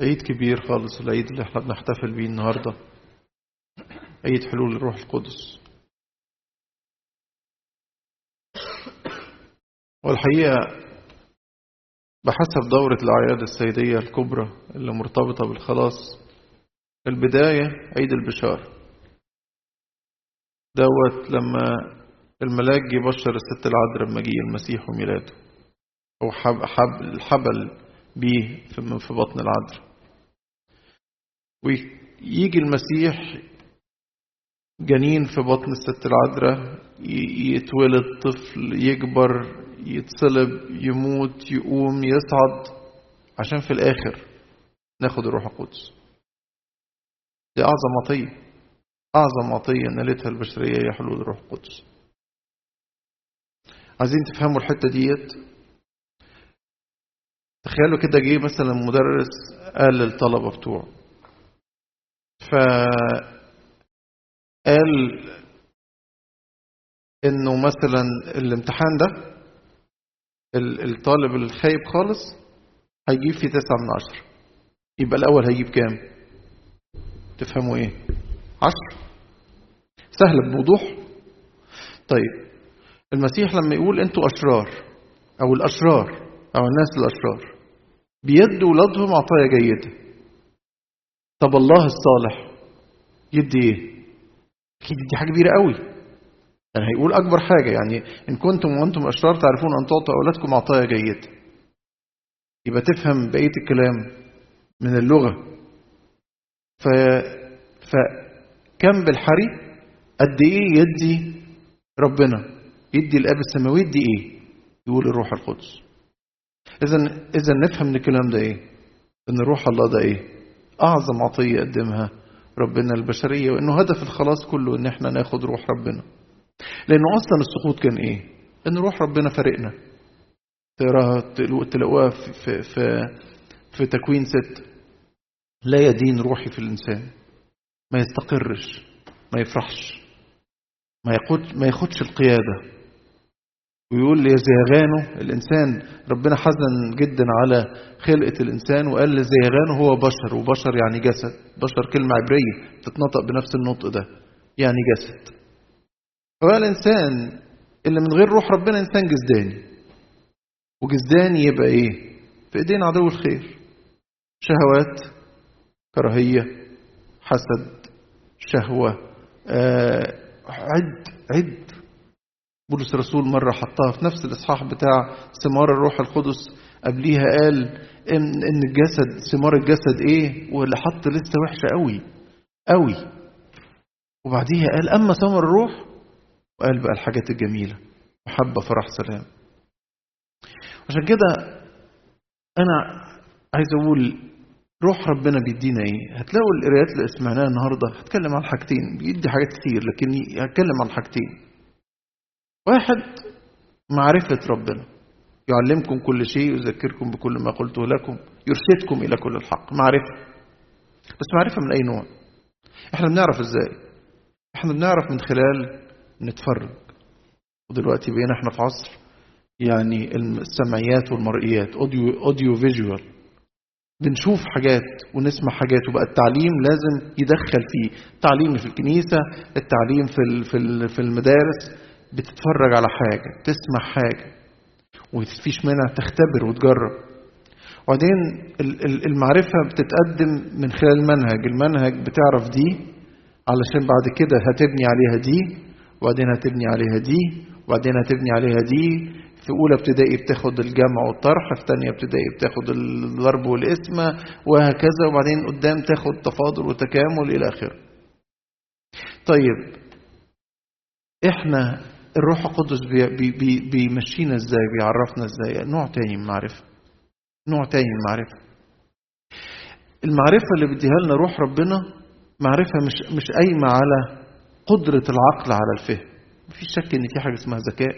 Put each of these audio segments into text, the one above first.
عيد كبير خالص العيد اللي إحنا بنحتفل بيه النهارده. عيد حلول الروح القدس. والحقيقة بحسب دورة الأعياد السيدية الكبرى اللي مرتبطة بالخلاص البداية عيد البشار. دوت لما الملاك جه بشر الست العذراء بمجيء المسيح وميلاده. أو حب حب الحبل بيه في بطن العذراء. ويجي المسيح جنين في بطن الست العذراء يتولد طفل يكبر يتصلب يموت يقوم يصعد عشان في الآخر ناخد الروح القدس. دي أعظم عطية أعظم عطية نالتها البشرية هي حلول الروح القدس. عايزين تفهموا الحتة ديت؟ تخيلوا كده جه مثلا مدرس قال للطلبة بتوعه فقال إنه مثلا الامتحان ده الطالب الخايب خالص هيجيب فيه تسعة من عشرة. يبقى الأول هيجيب كام؟ تفهموا إيه؟ عشر سهل بوضوح. طيب المسيح لما يقول أنتوا أشرار أو الأشرار أو الناس الأشرار بيدوا ولادهم عطايا جيدة. طب الله الصالح يدي إيه؟ أكيد دي حاجة كبيرة قوي. يعني هيقول أكبر حاجة. يعني إن كنتم وأنتم أشرار تعرفون أن تعطوا أولادكم عطايا جيدة. يبقى تفهم بقية الكلام من اللغة. ف فكم بالحري؟ قد إيه يدي ربنا؟ يدي الآب السماوي يدي إيه؟ يقول الروح القدس. اذا اذا نفهم من الكلام ده إيه؟ إن روح الله ده إيه؟ أعظم عطية قدمها ربنا البشرية وإنه هدف الخلاص كله إن إحنا ناخد روح ربنا. لأنه أصلا السقوط كان إيه؟ إن روح ربنا فارقنا. تقراها تلاقوها في, في, في, في تكوين ست. لا يدين روحي في الإنسان. ما يستقرش ما يفرحش ما ياخدش ما ياخدش القيادة. ويقول لزيغانه الإنسان ربنا حزن جدا على خلقة الإنسان وقال لزيغانه هو بشر وبشر يعني جسد بشر كلمة عبرية تتنطق بنفس النطق ده يعني جسد. هو الإنسان اللي من غير روح ربنا إنسان جسداني وجسداني يبقى إيه؟ في إيدين عدو الخير شهوات كراهية حسد شهوة آه عد عد. بولس الرسول مرة حطها في نفس الإصحاح بتاع ثمار الروح القدس. قبليها قال إن, إن الجسد ثمار الجسد إيه؟ واللي حط لسه وحشة قوي. قوي. وبعديها قال أما ثمر الروح؟ وقال بقى الحاجات الجميلة. محبة فرح سلام. عشان كده أنا عايز أقول روح ربنا بيدينا إيه؟ هتلاقوا القرايات اللي سمعناها النهارده هتكلم عن حاجتين. بيدي حاجات كتير لكن هتكلم عن حاجتين. واحد معرفة ربنا. يعلمكم كل شيء ويذكركم بكل ما قلته لكم يرشدكم إلى كل الحق. معرفة. بس معرفة من أي نوع؟ إحنا بنعرف إزاي؟ إحنا بنعرف من خلال نتفرج. ودلوقتي بقينا إحنا في عصر يعني السمعيات والمرئيات audio audio visual بنشوف حاجات ونسمع حاجات وبقى التعليم لازم يدخل فيه. التعليم في الكنيسة التعليم في في المدارس بتتفرج على حاجة تسمع حاجة ومفيش منها تختبر وتجرب. وبعدين المعرفة بتتقدم من خلال المنهج المنهج بتعرف دي علشان بعد كده هتبني عليها دي وبعدين هتبني عليها دي وبعدين هتبني عليها دي. في أولى ابتدائي بتاخد الجمع والطرح في تانية ابتدائي بتاخد الضرب والاسم وهكذا. وبعدين قدام تاخد تفاضل وتكامل إلى آخره. طيب إحنا الروح القدس بي بي بيمشينا إزاي بيعرفنا إزاي؟ نوع تاني من المعرفة. نوع تاني من المعرفة. المعرفة اللي بيديها لنا روح ربنا معرفة مش مش قايمة على قدرة العقل على الفهم. مفيش شك إن في حاجة اسمها ذكاء.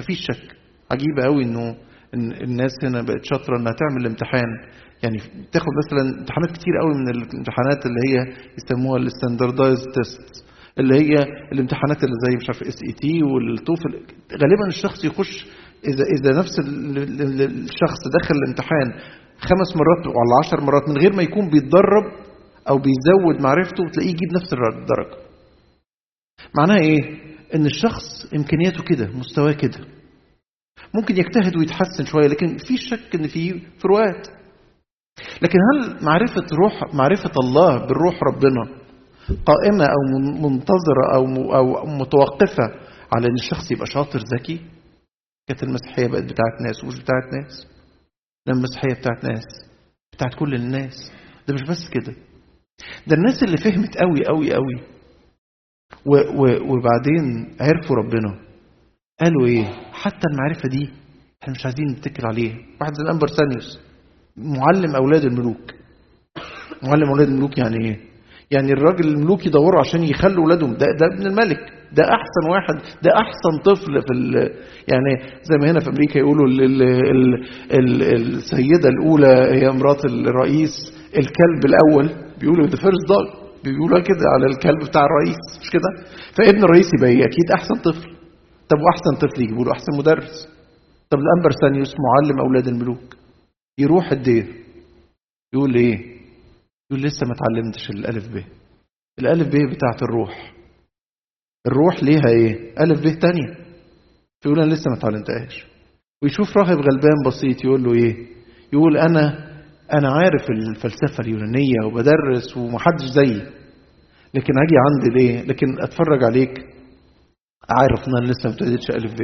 مفيش شك. عجيبة قوي إنه الناس هنا بقت شاطرة إنها تعمل امتحان. يعني تاخد مثلا امتحانات كتير قوي من الامتحانات اللي هي يسموها ال standardized test اللي هي الامتحانات اللي زي مش عارف SAT وال TOEFL. غالبا الشخص يخش إذا إذا نفس الشخص دخل الامتحان خمس مرات ولا عشر مرات من غير ما يكون بيتدرب أو بيزود معرفته تلاقيه يجيب نفس الدرجة. معناها إيه؟ إن الشخص إمكانياته كده مستواه كده. ممكن يجتهد ويتحسن شوية لكن في شك إن في فروقات. لكن هل معرفة روح معرفة الله بالروح ربنا قائمة أو منتظرة أو أو متوقفة على أن الشخص يبقى شاطر ذكي. كانت المسيحية بقت بتاعت ناس ومش بتاعت ناس. لا المسيحية بتاعت ناس بتاعت كل الناس. ده مش بس كده. ده الناس اللي فهمت قوي قوي قوي. وبعدين عرفوا ربنا. قالوا إيه؟ حتى المعرفة دي إحنا مش عايزين نتكل عليها. واحد زي الانبر سانيوس معلم أولاد الملوك. معلم أولاد الملوك يعني إيه؟ يعني الراجل الملوك يدوروا عشان يخلوا اولادهم ده ده ابن الملك. ده أحسن واحد. ده أحسن طفل في يعني زي ما هنا في أمريكا يقولوا ال ال ال ال السيدة الأولى هي مرات الرئيس الكلب الأول. بيقولوا the first dog بيقولوا كده على الكلب بتاع الرئيس. مش كده؟ فابن الرئيس يبقى إيه؟ أكيد أحسن طفل. طب وأحسن طفل يجيبوا له؟ أحسن مدرس. طب الأنبا أرسانيوس معلم أولاد الملوك. يروح الدير. يقول إيه؟ يقول لسه ما اتعلمتش الألف ب. الألف ب بتاعت الروح. الروح ليها إيه؟ ألف ب تانية. يقول أنا لسه ما اتعلمتهاش ويشوف راهب غلبان بسيط يقول له إيه؟ يقول أنا أنا عارف الفلسفة اليونانية وبدرس ومحدش زيي. لكن أجي عندي ليه؟ لكن أتفرج عليك. عارف إن أنا لسه ما ابتديتش ألف ب.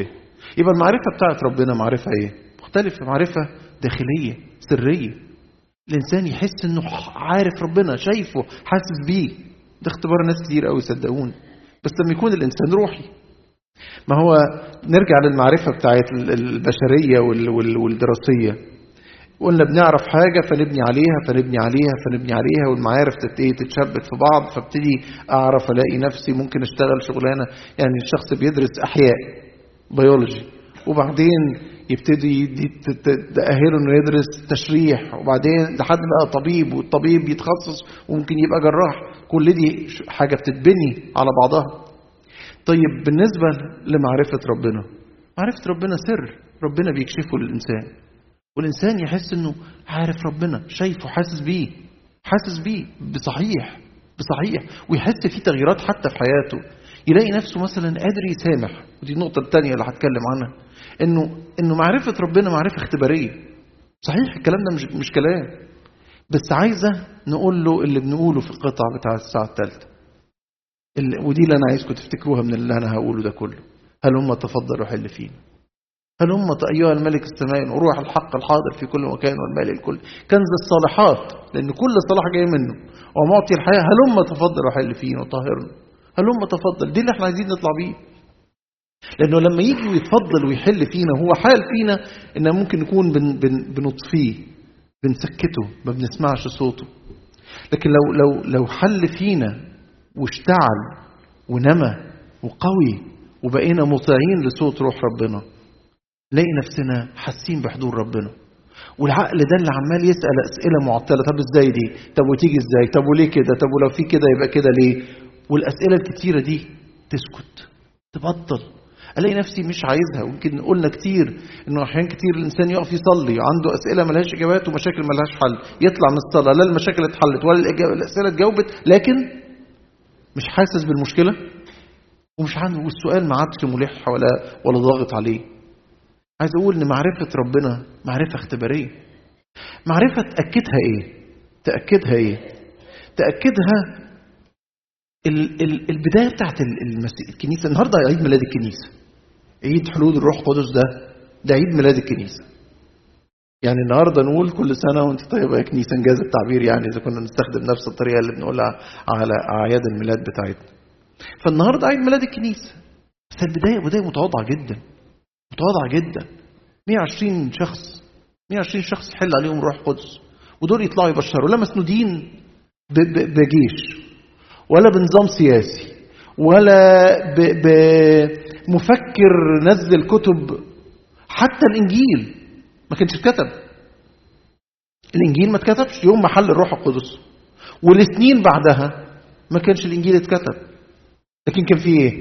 يبقى المعرفة بتاعت ربنا معرفة إيه؟ مختلفة. معرفة داخلية سرية. الإنسان يحس إنه عارف ربنا شايفه حاسس بيه. ده اختبار ناس كتير قوي صدقوني بس لما يكون الإنسان روحي. ما هو نرجع للمعرفة بتاعت البشرية والدراسية. قلنا بنعرف حاجة فنبني عليها فنبني عليها فنبني عليها والمعارف تتشبك في بعض فابتدي أعرف ألاقي نفسي ممكن أشتغل شغلانة. يعني الشخص بيدرس أحياء بيولوجي وبعدين يبتدي تأهله إنه يدرس تشريح وبعدين لحد بقى طبيب والطبيب يتخصص وممكن يبقى جراح. كل دي حاجة بتتبني على بعضها. طيب بالنسبة لمعرفة ربنا معرفة ربنا سر. ربنا بيكشفه للإنسان. والإنسان يحس إنه عارف ربنا شايفه حاسس بيه. حاسس بيه بصحيح بصحيح. ويحس في تغييرات حتى في حياته. يلاقي نفسه مثلا قادر يسامح. ودي النقطة الثانية اللي هتكلم عنها. إنه إنه معرفة ربنا معرفة اختبارية. صحيح الكلام ده مش مش كلام. بس عايزة نقول له اللي بنقوله في القطع بتاع الساعة الثالثة. ودي اللي أنا عايزكم تفتكروها من اللي أنا هقوله ده كله. هل هم تفضلوا حل فينا هل هم أيها الملك السماء وروح الحق الحاضر في كل مكان والمال الكل كنز الصالحات لأن كل صلاح جاي منه. ومعطي الحياة هل هم تفضل وحل فينا وطهرنا هل هم تفضل؟ دي اللي إحنا عايزين نطلع بيه. لأنه لما يجي ويتفضل ويحل فينا هو حال فينا إن ممكن نكون بن بن بنطفيه بنسكته ما بنسمعش صوته. لكن لو لو لو حل فينا واشتعل ونمى وقوي وبقينا مطيعين لصوت روح ربنا نلاقي نفسنا حاسين بحضور ربنا. والعقل ده اللي عمال يسأل أسئلة معطلة طب إزاي دي؟ طب وتيجي إزاي؟ طب وليه كده؟ طب ولو في كده يبقى كده ليه؟ والأسئلة الكتيرة دي تسكت تبطل. ألاقي نفسي مش عايزها. ويمكن قلنا كتير إنه أحيان كتير الإنسان يقف يصلي عنده أسئلة ملهاش إجابات ومشاكل ملهاش حل. يطلع من الصلاة لا المشاكل اتحلت ولا الأسئلة اتجاوبت لكن مش حاسس بالمشكلة ومش عنده والسؤال ما عادش ملح ولا ولا ضاغط عليه. عايز أقول إن معرفة ربنا معرفة اختبارية. معرفة تأكدها إيه؟ تأكدها إيه؟ تأكدها البداية بتاعت الكنيسة النهارده عيد ميلاد الكنيسة. عيد حلول الروح القدس ده ده عيد ميلاد الكنيسة. يعني النهارده نقول كل سنة وانت طيبة يا كنيسة انجاز التعبير يعني إذا كنا نستخدم نفس الطريقة اللي بنقولها على أعياد الميلاد بتاعتنا. فالنهاردة عيد ميلاد الكنيسة. بس البداية بداية متواضعة جدا متواضعة جدا. 120 شخص 120 شخص يحل عليهم روح قدس ودول يطلعوا يبشروا. لا مسنودين بجيش. ولا بنظام سياسي ولا بمفكر نزل كتب حتى الإنجيل ما كانش اتكتب. الإنجيل ما اتكتبش يوم ما حل الروح القدس. والسنين بعدها ما كانش الإنجيل اتكتب. لكن كان في إيه؟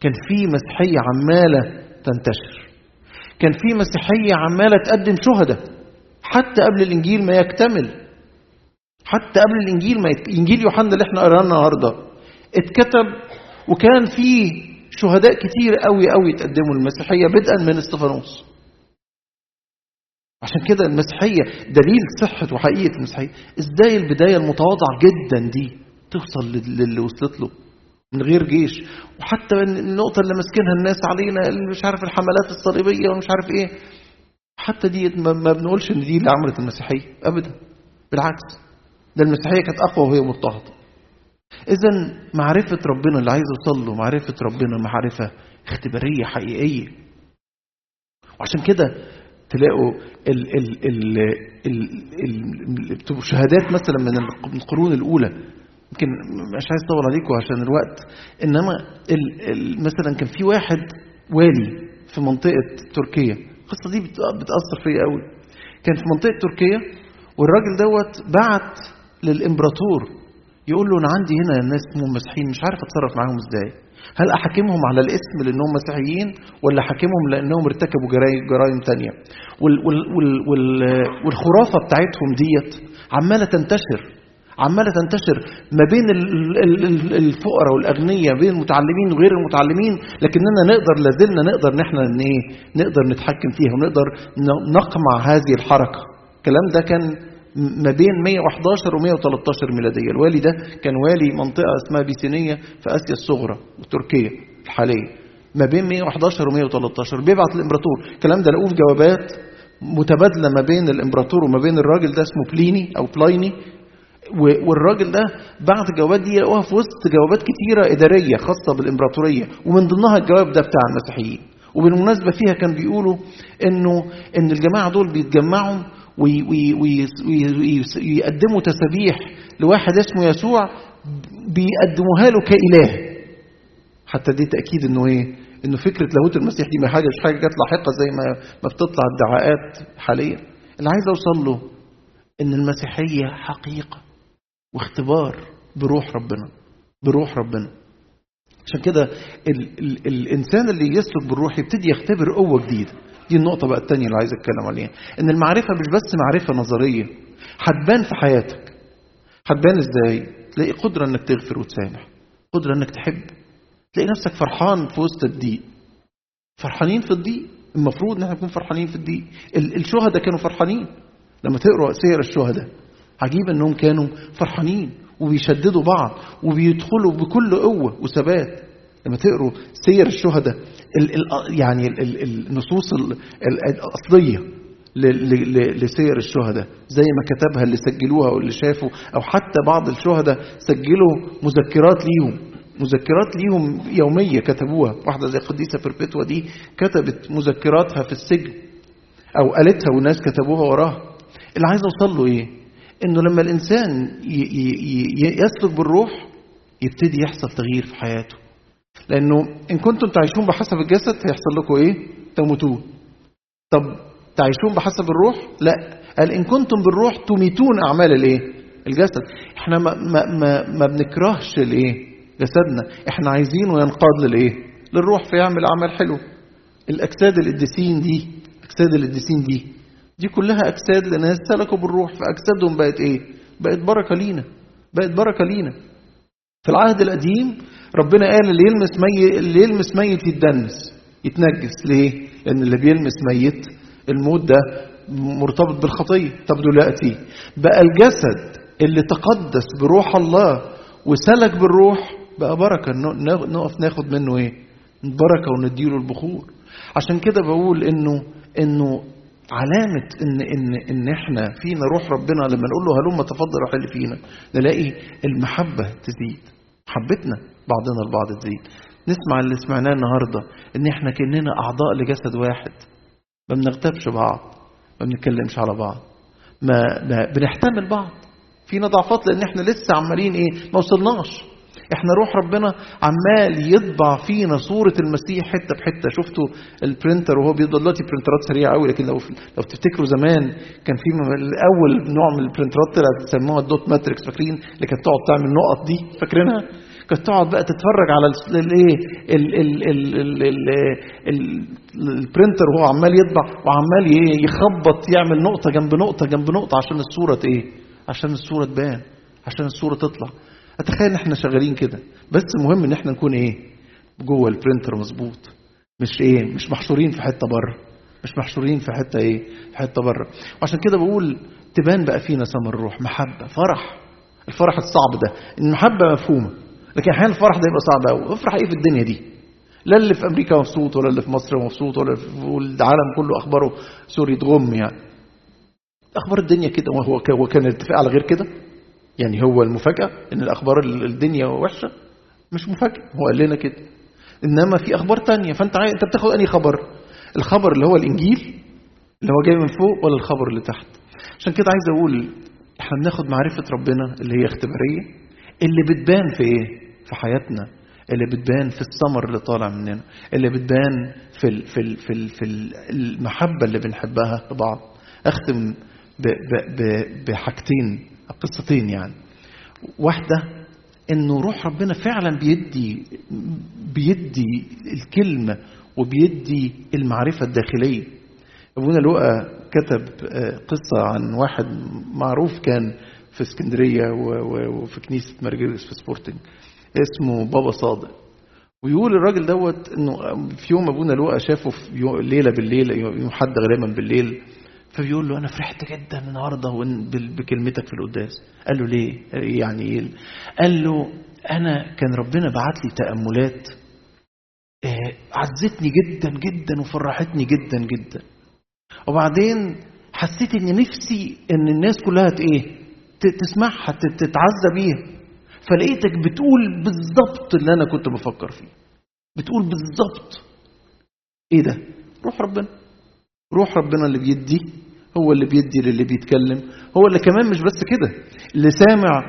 كان في مسيحية عمالة تنتشر. كان في مسيحية عمالة تقدم شهداء حتى قبل الإنجيل ما يكتمل. حتى قبل الإنجيل ما يت... إنجيل يوحنا اللي إحنا قرأناه النهارده. اتكتب وكان فيه شهداء كتير قوي قوي تقدموا للمسيحية بدءا من استفانوس عشان كده المسيحية دليل صحة وحقيقة المسيحية. إزاي البداية المتواضعة جدا دي توصل للي وصلت له من غير جيش؟ وحتى النقطة اللي ماسكينها الناس علينا اللي مش عارف الحملات الصليبية ومش عارف إيه. حتى دي ما بنقولش إن دي اللي عملت المسيحية ابدا. بالعكس. ده المسيحية كانت أقوى وهي مضطهدة اذا معرفة ربنا اللي عايز يوصل له معرفة ربنا معرفة اختبارية حقيقية. وعشان كده تلاقوا ال ال ال ال ال شهادات مثلا من القرون الأولى. يمكن مش عايز أطول عليكم عشان الوقت. إنما ال ال مثلا كان في واحد والي في منطقة تركيا. القصة دي بتأثر فيا قوي كان في منطقة تركيا والراجل دوت بعت للإمبراطور. يقول له أنا عندي هنا ناس مسيحيين مش عارف أتصرف معاهم إزاي. هل أحاكمهم على الاسم لأنهم مسيحيين ولا أحاكمهم لأنهم ارتكبوا جرائم تانية؟ وال وال وال وال والخرافة بتاعتهم ديت عمالة تنتشر عمالة تنتشر ما بين الفقراء والأغنياء بين المتعلمين وغير المتعلمين. لكننا نقدر لازلنا نقدر إن إحنا إيه نقدر نتحكم فيها ونقدر نقمع هذه الحركة. الكلام ده كان ما بين 111 و 113 ميلادية. الوالي ده كان والي منطقة اسمها بيسينية في آسيا الصغرى وتركيا الحاليه ما بين 111 و 113 بيبعت الامبراطور الكلام ده لقوه في جوابات متبادلة ما بين الإمبراطور وما بين الراجل ده اسمه بليني أو بلايني. والراجل ده بعت الجوابات دي لقوها في وسط جوابات كتيرة إدارية خاصة بالإمبراطورية. ومن ضمنها الجواب ده بتاع المسيحيين. وبالمناسبة فيها كان بيقولوا إنه إن الجماعة دول بيتجمعوا ويقدموا تسابيح لواحد اسمه يسوع بيقدموها له كإله. حتى دي تأكيد إنه إيه؟ إنه فكرة لاهوت المسيح دي ما حاجة مش حاجة جت لاحقة زي ما ما بتطلع الدعاءات حاليا. اللي عايز أوصل له إن المسيحية حقيقة واختبار بروح ربنا بروح ربنا. عشان كده ال ال الإنسان اللي يسلك بالروح يبتدي يختبر قوة جديدة. دي النقطة بقى الثانية اللي عايز أتكلم عليها. إن المعرفة مش بس معرفة نظرية هتبان في حياتك. هتبان إزاي؟ تلاقي قدرة إنك تغفر وتسامح قدرة إنك تحب. تلاقي نفسك فرحان في وسط الضيق. فرحانين في الضيق؟ المفروض إن إحنا نكون فرحانين في الضيق. الشهداء كانوا فرحانين. لما تقروا سير الشهداء عجيب إنهم كانوا فرحانين وبيشددوا بعض وبيدخلوا بكل قوة وثبات. لما تقروا سير الشهداء ال ال يعني ال ال النصوص الأصلية لسير الشهداء زي ما كتبها اللي سجلوها واللي شافوا أو حتى بعض الشهداء سجلوا مذكرات ليهم مذكرات ليهم يومية كتبوها. واحدة زي القديسه بيربتوا دي كتبت مذكراتها في السجن أو قالتها والناس كتبوها وراها. اللي عايز أوصل له إيه؟ إنه لما الإنسان يسلك بالروح يبتدي يحصل تغيير في حياته. لأنه إن كنتم تعيشون بحسب الجسد هيحصل لكم إيه؟ تموتون. طب تعيشون بحسب الروح؟ لا. قال إن كنتم بالروح تميتون أعمال الإيه؟ الجسد. إحنا ما ما ما, ما بنكرهش الإيه؟ جسدنا. إحنا عايزينه ينقاد للإيه؟ للروح فيعمل أعمال حلوة. الأجساد القديسين دي أجساد القديسين دي دي كلها أجساد لناس سلكوا بالروح. فأجسادهم بقت إيه؟ بقت بركة لينا. بقت بركة لينا. في العهد القديم ربنا قال اللي يلمس ميت اللي يلمس ميت يتدنس يتنجس. ليه؟ لأن اللي بيلمس ميت الموت ده مرتبط بالخطية طب دلوقتي بقى الجسد اللي تقدس بروح الله وسلك بالروح بقى بركة. نقف ناخد منه إيه؟ بركة ونديله البخور. عشان كده بقول انه إنه علامة إن إن إن إحنا فينا روح ربنا لما نقول له هلم تفضل روح اللي فينا نلاقي المحبة تزيد. محبتنا بعضنا البعض تزيد. نسمع اللي سمعناه النهاردة إن إحنا كأننا أعضاء لجسد واحد. ما بنغتابش بعض ما بنتكلمش على بعض. ما, بنحتمل بعض. فينا ضعفات لأن إحنا لسه عمالين إيه ما وصلناش. إحنا روح ربنا عمال يطبع فينا صورة المسيح حتة بحتة. شفتوا ال printer وهو بيطلع دلوقتي printer ات سريعة قوي لكن لو لو تفتكروا زمان كان في اول نوع من ال printer ات طلعت سموها ال dot matrix فاكرين؟ اللي كانت تقعد تعمل نقط دي فاكرينها؟ كانت تقعد بقى تتفرج على الايه ال printer وهو عمال يطبع وعمال يخبط يعمل نقطة جنب نقطة جنب نقطة عشان الصورة إيه؟ عشان الصورة تبان عشان الصورة تطلع. أتخيل إن إحنا شغالين كده. بس المهم إن إحنا نكون إيه؟ جوه ال printer مظبوط. مش إيه؟ مش محشورين في حتة بره. مش محشورين في حتة إيه؟ في حتة بره. وعشان كده بقول تبان بقى فينا ثمر الروح. محبة فرح. الفرح الصعب ده. المحبه مفهومة. لكن أحيانا الفرح ده يبقى صعب قوي افرح إيه في الدنيا دي؟ لا اللي في أمريكا مبسوط ولا اللي في مصر مبسوط ولا في العالم كله أخباره سوري تغم يعني. أخبار الدنيا كده وهو هو كان الاتفاق على غير كده؟ يعني هو المفاجأة إن الأخبار الدنيا وحشة مش مفاجأة هو قال لنا كده. إنما في أخبار تانية فأنت عاي... أنت بتاخد أنهي خبر؟ الخبر اللي هو الإنجيل اللي هو جاي من فوق ولا الخبر اللي تحت؟ عشان كده عايز أقول إحنا بناخد معرفة ربنا اللي هي اختبارية اللي بتبان في إيه؟ في حياتنا اللي بتبان في الثمر اللي طالع مننا اللي بتبان في ال في ال في, ال في المحبة اللي بنحبها لبعض ب بحاجتين. قصتين يعني. واحدة إنه روح ربنا فعلا بيدي بيدي الكلمة وبيدي المعرفة الداخلية. ابونا لوقا كتب قصة عن واحد معروف كان في اسكندرية وفي كنيسة مرجرس في سبورتنج اسمه بابا صادق. ويقول الراجل دوت إنه في يوم ابونا لوقا شافه في ليلة بالليل يوم حد غالبا بالليل فبيقول له أنا فرحت جدا النهارده بكلمتك في القداس. قال له ليه؟ يعني إيه؟ قال له أنا كان ربنا بعت لي تأملات عزتني جدا جدا وفرحتني جدا جدا. وبعدين حسيت إن نفسي إن الناس كلها إيه تسمعها تتعزى بيها. فلقيتك بتقول بالظبط اللي أنا كنت بفكر فيه. بتقول بالظبط إيه ده؟ روح ربنا. روح ربنا اللي بيدي هو اللي بيدي للي بيتكلم هو اللي كمان مش بس كده اللي سامع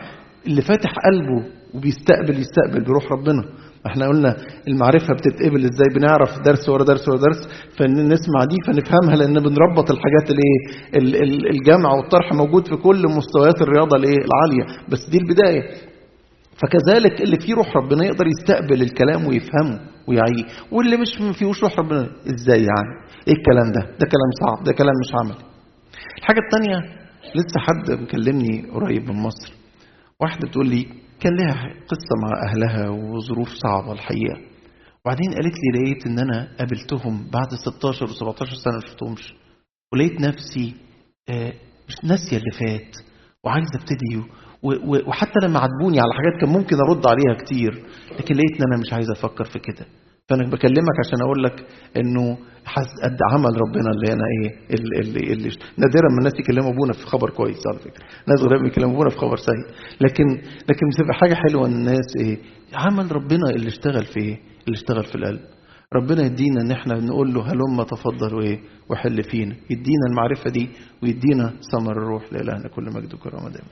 اللي فاتح قلبه وبيستقبل يستقبل بروح ربنا. إحنا قلنا المعرفة بتتقبل إزاي؟ بنعرف درس ورا درس ورا درس فنسمع دي فنفهمها لأن بنربط الحاجات الايه الجمع والطرح موجود في كل مستويات الرياضة الايه العالية. بس دي البداية. فكذلك اللي فيه روح ربنا يقدر يستقبل الكلام ويفهمه ويعيه واللي مش ما فيهوش روح ربنا إزاي يعني؟ إيه الكلام ده؟ ده كلام صعب ده كلام مش عملي. الحاجة التانية لسه حد مكلمني قريب من مصر. واحدة بتقول لي كان لها قصة مع أهلها وظروف صعبة الحقيقة. وبعدين قالت لي لقيت إن أنا قابلتهم بعد 16 و17 سنة ما شفتهمش. ولقيت نفسي مش ناسية اللي فات وعايزة أبتدي وحتى لما عاتبوني على حاجات كان ممكن أرد عليها كتير لكن لقيت إن أنا مش عايز أفكر في كده. فأنا بكلمك عشان أقول لك إنه قد عمل ربنا اللي أنا إيه اللي, اللي, اللي نادرا ما الناس يكلموا أبونا في خبر كويس على فكرة. ناس غالبا يكلموا أبونا في خبر سيء. لكن لكن بتبقى حاجة حلوة إن الناس إيه عمل ربنا اللي اشتغل في إيه اللي اشتغل في القلب. ربنا يدينا إن إحنا نقول له هلم تفضل وإيه وحل فينا. يدينا المعرفة دي ويدينا ثمر الروح لإلهنا كل مجد وكرامه دائما